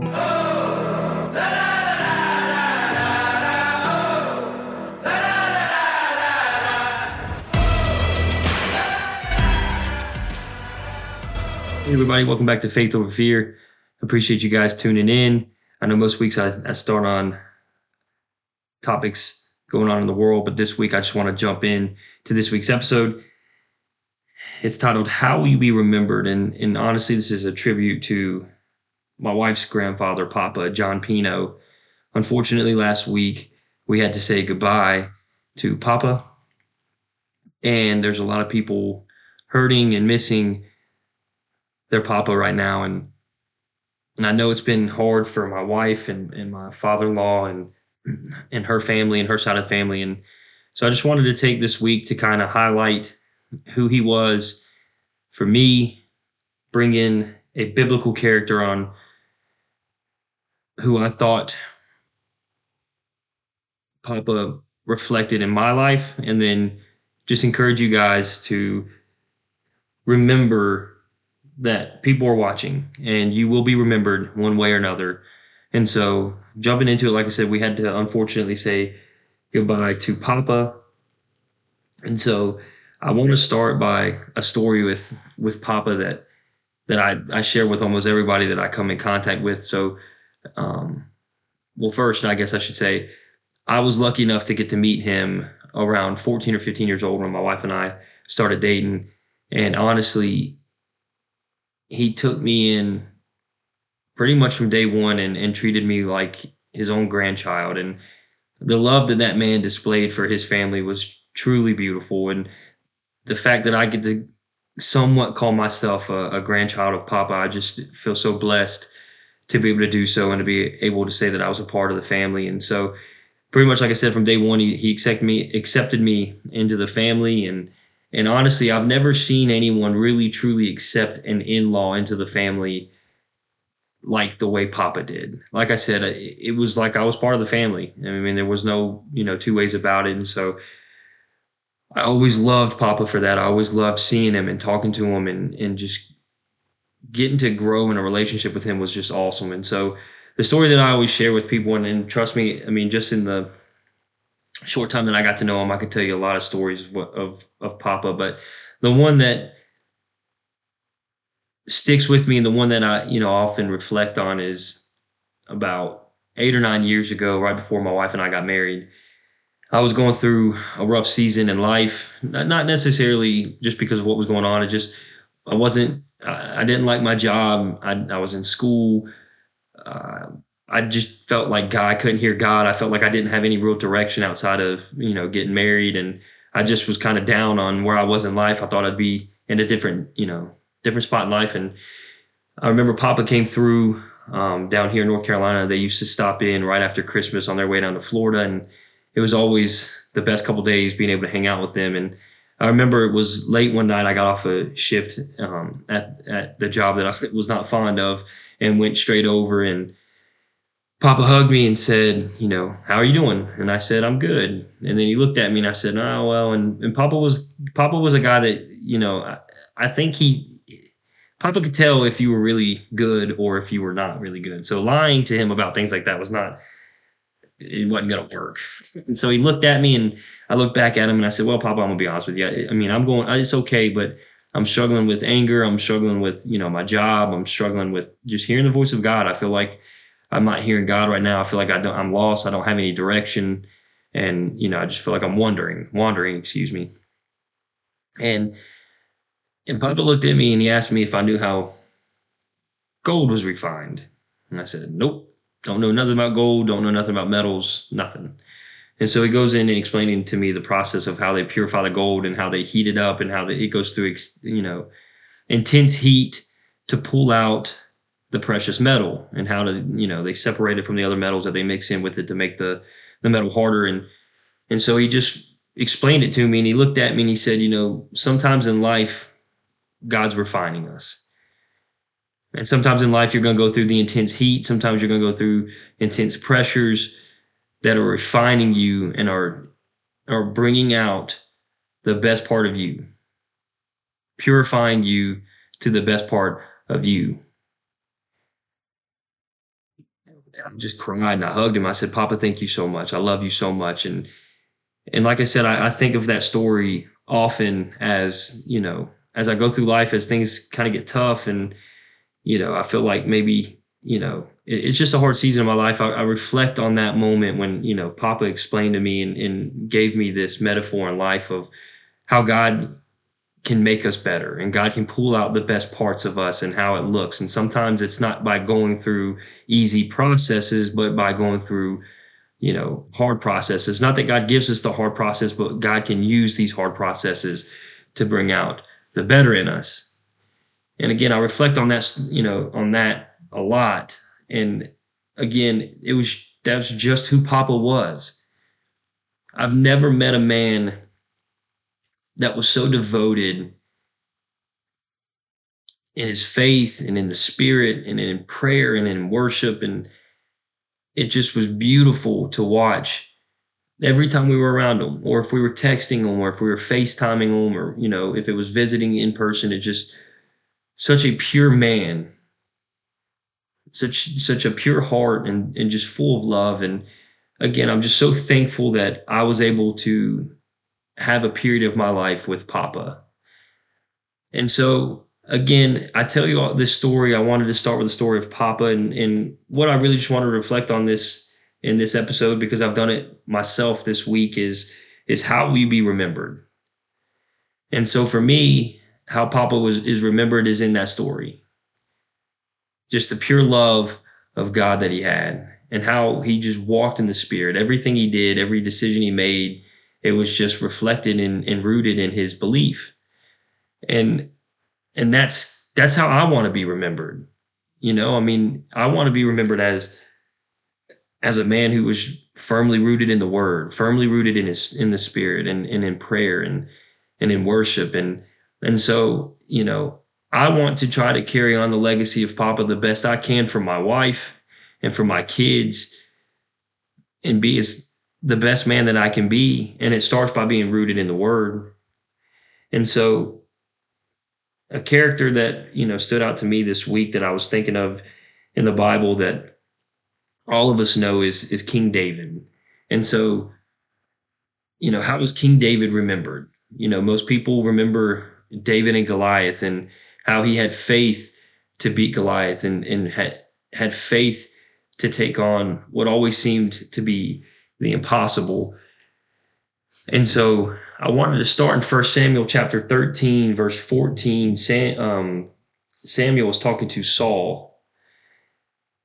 Hey everybody, welcome back to Faith Over Fear. Appreciate you guys tuning in. I know most weeks I, I start on topics going on in the world, but this week I just want to jump in to this week's episode. It's titled How Will You Be Remembered? And, and honestly, this is a tribute to my wife's grandfather, Papa, John Pino. Unfortunately, last week we had to say goodbye to Papa. And there's a lot of people hurting and missing their papa right now and and I know it's been hard for my wife and, and my father-in-law and and her family and her side of the family and so I just wanted to take this week to kind of highlight who he was for me bring in a biblical character on who I thought Papa reflected in my life and then just encourage you guys to remember that people are watching and you will be remembered one way or another. And so jumping into it, like I said, we had to unfortunately say goodbye to Papa. And so I want to start by a story with, with Papa that, that I, I share with almost everybody that I come in contact with. So, um, well, first, I guess I should say, I was lucky enough to get to meet him around 14 or 15 years old when my wife and I started dating. And honestly, he took me in pretty much from day one and, and treated me like his own grandchild. And the love that that man displayed for his family was truly beautiful. And the fact that I get to somewhat call myself a, a grandchild of Papa, I just feel so blessed to be able to do so and to be able to say that I was a part of the family. And so, pretty much like I said from day one, he, he accepted me accepted me into the family and and honestly, I've never seen anyone really truly accept an in law into the family like the way Papa did. Like I said, it was like I was part of the family. I mean, there was no, you know, two ways about it. And so I always loved Papa for that. I always loved seeing him and talking to him and, and just getting to grow in a relationship with him was just awesome. And so the story that I always share with people, and, and trust me, I mean, just in the short time that I got to know him, I could tell you a lot of stories of, of, of Papa, but the one that sticks with me and the one that I, you know, often reflect on is about eight or nine years ago, right before my wife and I got married. I was going through a rough season in life, not necessarily just because of what was going on. It just, I wasn't, I didn't like my job. I, I was in school. Uh, I just felt like God, I couldn't hear God. I felt like I didn't have any real direction outside of, you know, getting married. And I just was kind of down on where I was in life. I thought I'd be in a different, you know, different spot in life. And I remember Papa came through um, down here in North Carolina. They used to stop in right after Christmas on their way down to Florida. And it was always the best couple days being able to hang out with them. And I remember it was late one night. I got off a shift um, at, at the job that I was not fond of and went straight over and Papa hugged me and said, you know, how are you doing? And I said, I'm good. And then he looked at me and I said, oh, well, and, and Papa was, Papa was a guy that, you know, I, I think he, Papa could tell if you were really good or if you were not really good. So lying to him about things like that was not, it wasn't going to work. And so he looked at me and I looked back at him and I said, well, Papa, I'm gonna be honest with you. I mean, I'm going, it's okay, but I'm struggling with anger. I'm struggling with, you know, my job. I'm struggling with just hearing the voice of God. I feel like, I'm not hearing God right now. I feel like I don't, I'm lost. I don't have any direction. And, you know, I just feel like I'm wandering, wandering, excuse me. And, and Papa looked at me and he asked me if I knew how gold was refined. And I said, nope, don't know nothing about gold, don't know nothing about metals, nothing. And so he goes in and explaining to me the process of how they purify the gold and how they heat it up and how it goes through, you know, intense heat to pull out the precious metal and how to you know they separate it from the other metals that they mix in with it to make the the metal harder and and so he just explained it to me and he looked at me and he said you know sometimes in life god's refining us and sometimes in life you're going to go through the intense heat sometimes you're going to go through intense pressures that are refining you and are are bringing out the best part of you purifying you to the best part of you I'm just cried and I hugged him. I said, Papa, thank you so much. I love you so much. And and like I said, I, I think of that story often as, you know, as I go through life, as things kind of get tough and, you know, I feel like maybe, you know, it, it's just a hard season of my life. I, I, reflect on that moment when, you know, Papa explained to me and, and gave me this metaphor in life of how God can make us better and God can pull out the best parts of us and how it looks. And sometimes it's not by going through easy processes, but by going through, you know, hard processes. Not that God gives us the hard process, but God can use these hard processes to bring out the better in us. And again, I reflect on that, you know, on that a lot. And again, it was, that was just who Papa was. I've never met a man that was so devoted in his faith and in the spirit and in prayer and in worship and it just was beautiful to watch every time we were around him or if we were texting him or if we were facetiming him or you know if it was visiting in person it just such a pure man such such a pure heart and and just full of love and again i'm just so thankful that i was able to have a period of my life with Papa. And so, again, I tell you all this story. I wanted to start with the story of Papa and, and what I really just want to reflect on this in this episode because I've done it myself this week is is how we be remembered. And so for me, how Papa was is remembered is in that story. Just the pure love of God that he had and how he just walked in the spirit. Everything he did, every decision he made, it was just reflected and, and rooted in his belief. And and that's that's how I want to be remembered. You know, I mean, I want to be remembered as as a man who was firmly rooted in the word, firmly rooted in his in the spirit and, and in prayer and and in worship. And and so, you know, I want to try to carry on the legacy of Papa the best I can for my wife and for my kids and be as the best man that I can be. And it starts by being rooted in the word. And so a character that, you know, stood out to me this week that I was thinking of in the Bible that all of us know is is King David. And so, you know, how was King David remembered? You know, most people remember David and Goliath and how he had faith to beat Goliath and, and had had faith to take on what always seemed to be the impossible. And so I wanted to start in First Samuel chapter 13, verse 14. Sam, um, Samuel was talking to Saul,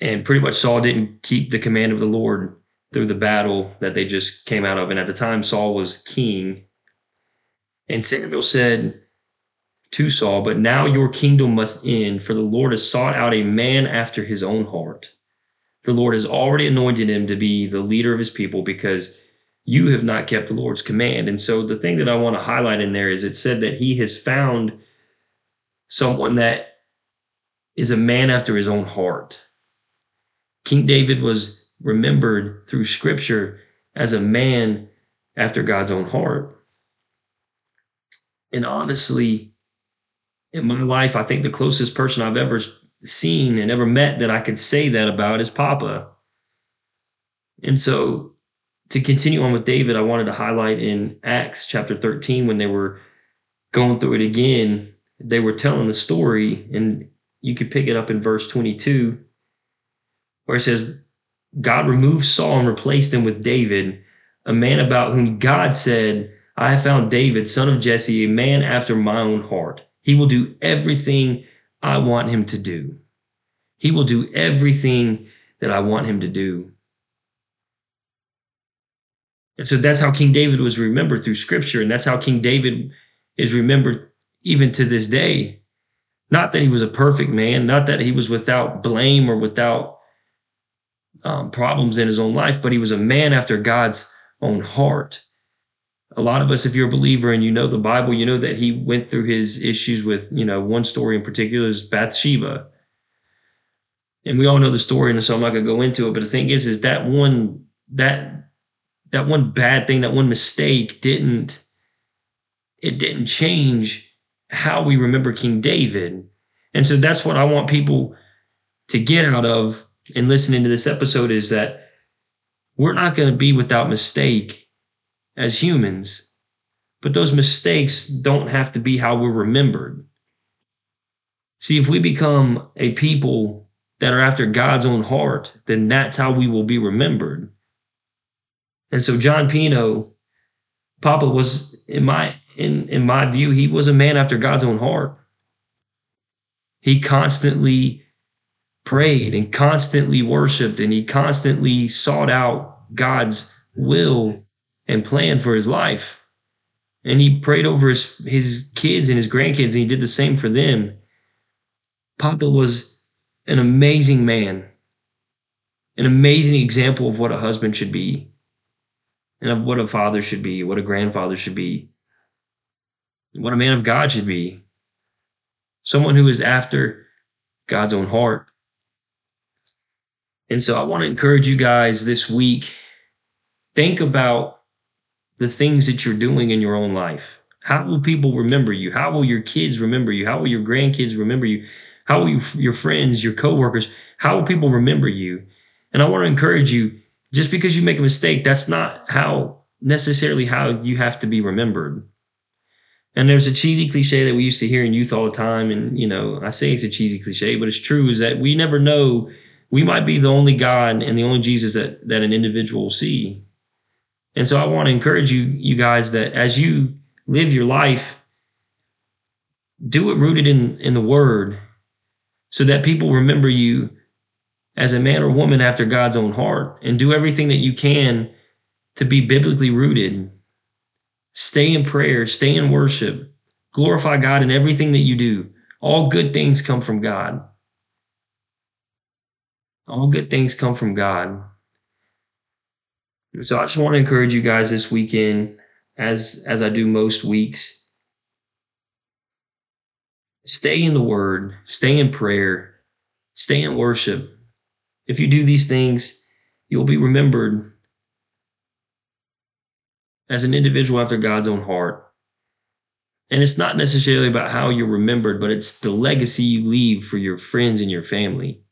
and pretty much Saul didn't keep the command of the Lord through the battle that they just came out of. And at the time, Saul was king. And Samuel said to Saul, But now your kingdom must end, for the Lord has sought out a man after his own heart the Lord has already anointed him to be the leader of his people because you have not kept the Lord's command. And so the thing that I want to highlight in there is it said that he has found someone that is a man after his own heart. King David was remembered through scripture as a man after God's own heart. And honestly, in my life, I think the closest person I've ever seen and ever met that I could say that about is Papa. And so to continue on with David, I wanted to highlight in Acts chapter 13 when they were going through it again, they were telling the story, and you could pick it up in verse 22, where it says, God removed Saul and replaced him with David, a man about whom God said, I have found David, son of Jesse, a man after my own heart. He will do everything I want him to do. He will do everything that I want him to do. And so that's how King David was remembered through scripture. And that's how King David is remembered even to this day. Not that he was a perfect man, not that he was without blame or without um, problems in his own life, but he was a man after God's own heart a lot of us, if you're a believer and you know the Bible, you know that he went through his issues with, you know, one story in particular is Bathsheba. And we all know the story, and so I'm not gonna go into it. But the thing is, is that one that that one bad thing, that one mistake didn't it didn't change how we remember King David. And so that's what I want people to get out of in listening to this episode is that we're not going to be without mistake as humans, but those mistakes don't have to be how we're remembered. See, if we become a people that are after God's own heart, then that's how we will be remembered. And so John Pino, Papa was in my in in my view, he was a man after God's own heart. He constantly prayed and constantly worshiped and he constantly sought out God's will and plan for his life. And he prayed over his, his kids and his grandkids and he did the same for them. Papa was an amazing man, an amazing example of what a husband should be and of what a father should be, what a grandfather should be, what a man of God should be. Someone who is after God's own heart. And so I want to encourage you guys this week think about the things that you're doing in your own life. How will people remember you? How will your kids remember you? How will your grandkids remember you? How will you, your friends, your coworkers, how will people remember you? And I want to encourage you just because you make a mistake, that's not how necessarily how you have to be remembered. And there's a cheesy cliche that we used to hear in youth all the time. And, you know, I say it's a cheesy cliche, but it's true is that we never know we might be the only God and the only Jesus that, that an individual will see. And so I want to encourage you, you guys, that as you live your life, do it rooted in, in the word so that people remember you as a man or woman after God's own heart and do everything that you can to be biblically rooted. Stay in prayer, stay in worship, glorify God in everything that you do. All good things come from God. All good things come from God. So I just want to encourage you guys this weekend, as as I do most weeks. Stay in the word, stay in prayer, stay in worship. If you do these things, you'll be remembered as an individual after God's own heart. And it's not necessarily about how you're remembered, but it's the legacy you leave for your friends and your family.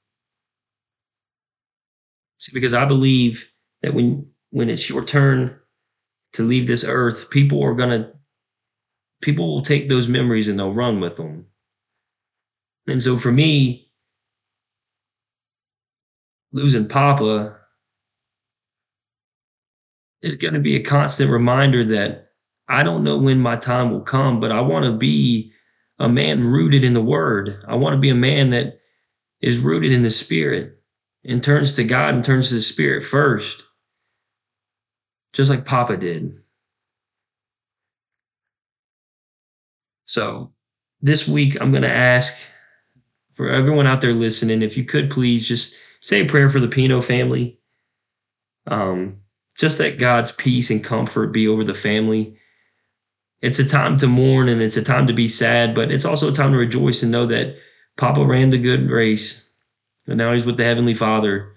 See, because I believe that when when it's your turn to leave this earth, people are gonna people will take those memories and they'll run with them. And so for me, losing Papa is going to be a constant reminder that I don't know when my time will come, but I want to be a man rooted in the word. I want to be a man that is rooted in the spirit and turns to God and turns to the Spirit first, just like Papa did. So this week, I'm going to ask for everyone out there listening, if you could please just say a prayer for the Pino family. Um, just that God's peace and comfort be over the family. It's a time to mourn and it's a time to be sad, but it's also a time to rejoice and know that Papa ran the good race and now he's with the Heavenly Father.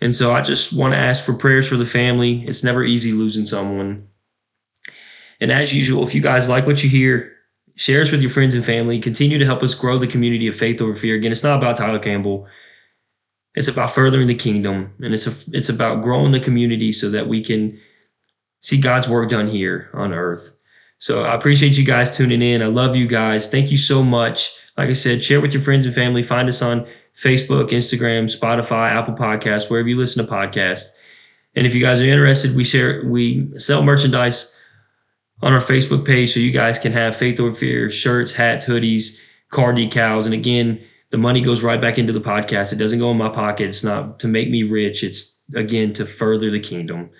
And so I just want to ask for prayers for the family. It's never easy losing someone. And as usual, if you guys like what you hear, share us with your friends and family. Continue to help us grow the community of faith over fear. Again, it's not about Tyler Campbell. It's about furthering the kingdom, and it's a, it's about growing the community so that we can see God's work done here on earth. So I appreciate you guys tuning in. I love you guys. Thank you so much. Like I said, share with your friends and family. Find us on Facebook, Instagram, Spotify, Apple Podcasts, wherever you listen to podcasts. And if you guys are interested, we share, we sell merchandise on our Facebook page so you guys can have Faith Over Fear shirts, hats, hoodies, car decals. And again, the money goes right back into the podcast. It doesn't go in my pocket. It's not to make me rich. It's again to further the kingdom.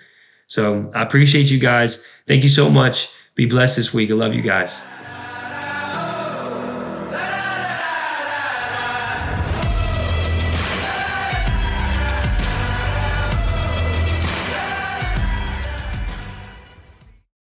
So I appreciate you guys. Thank you so much. Be blessed this week. I love you guys.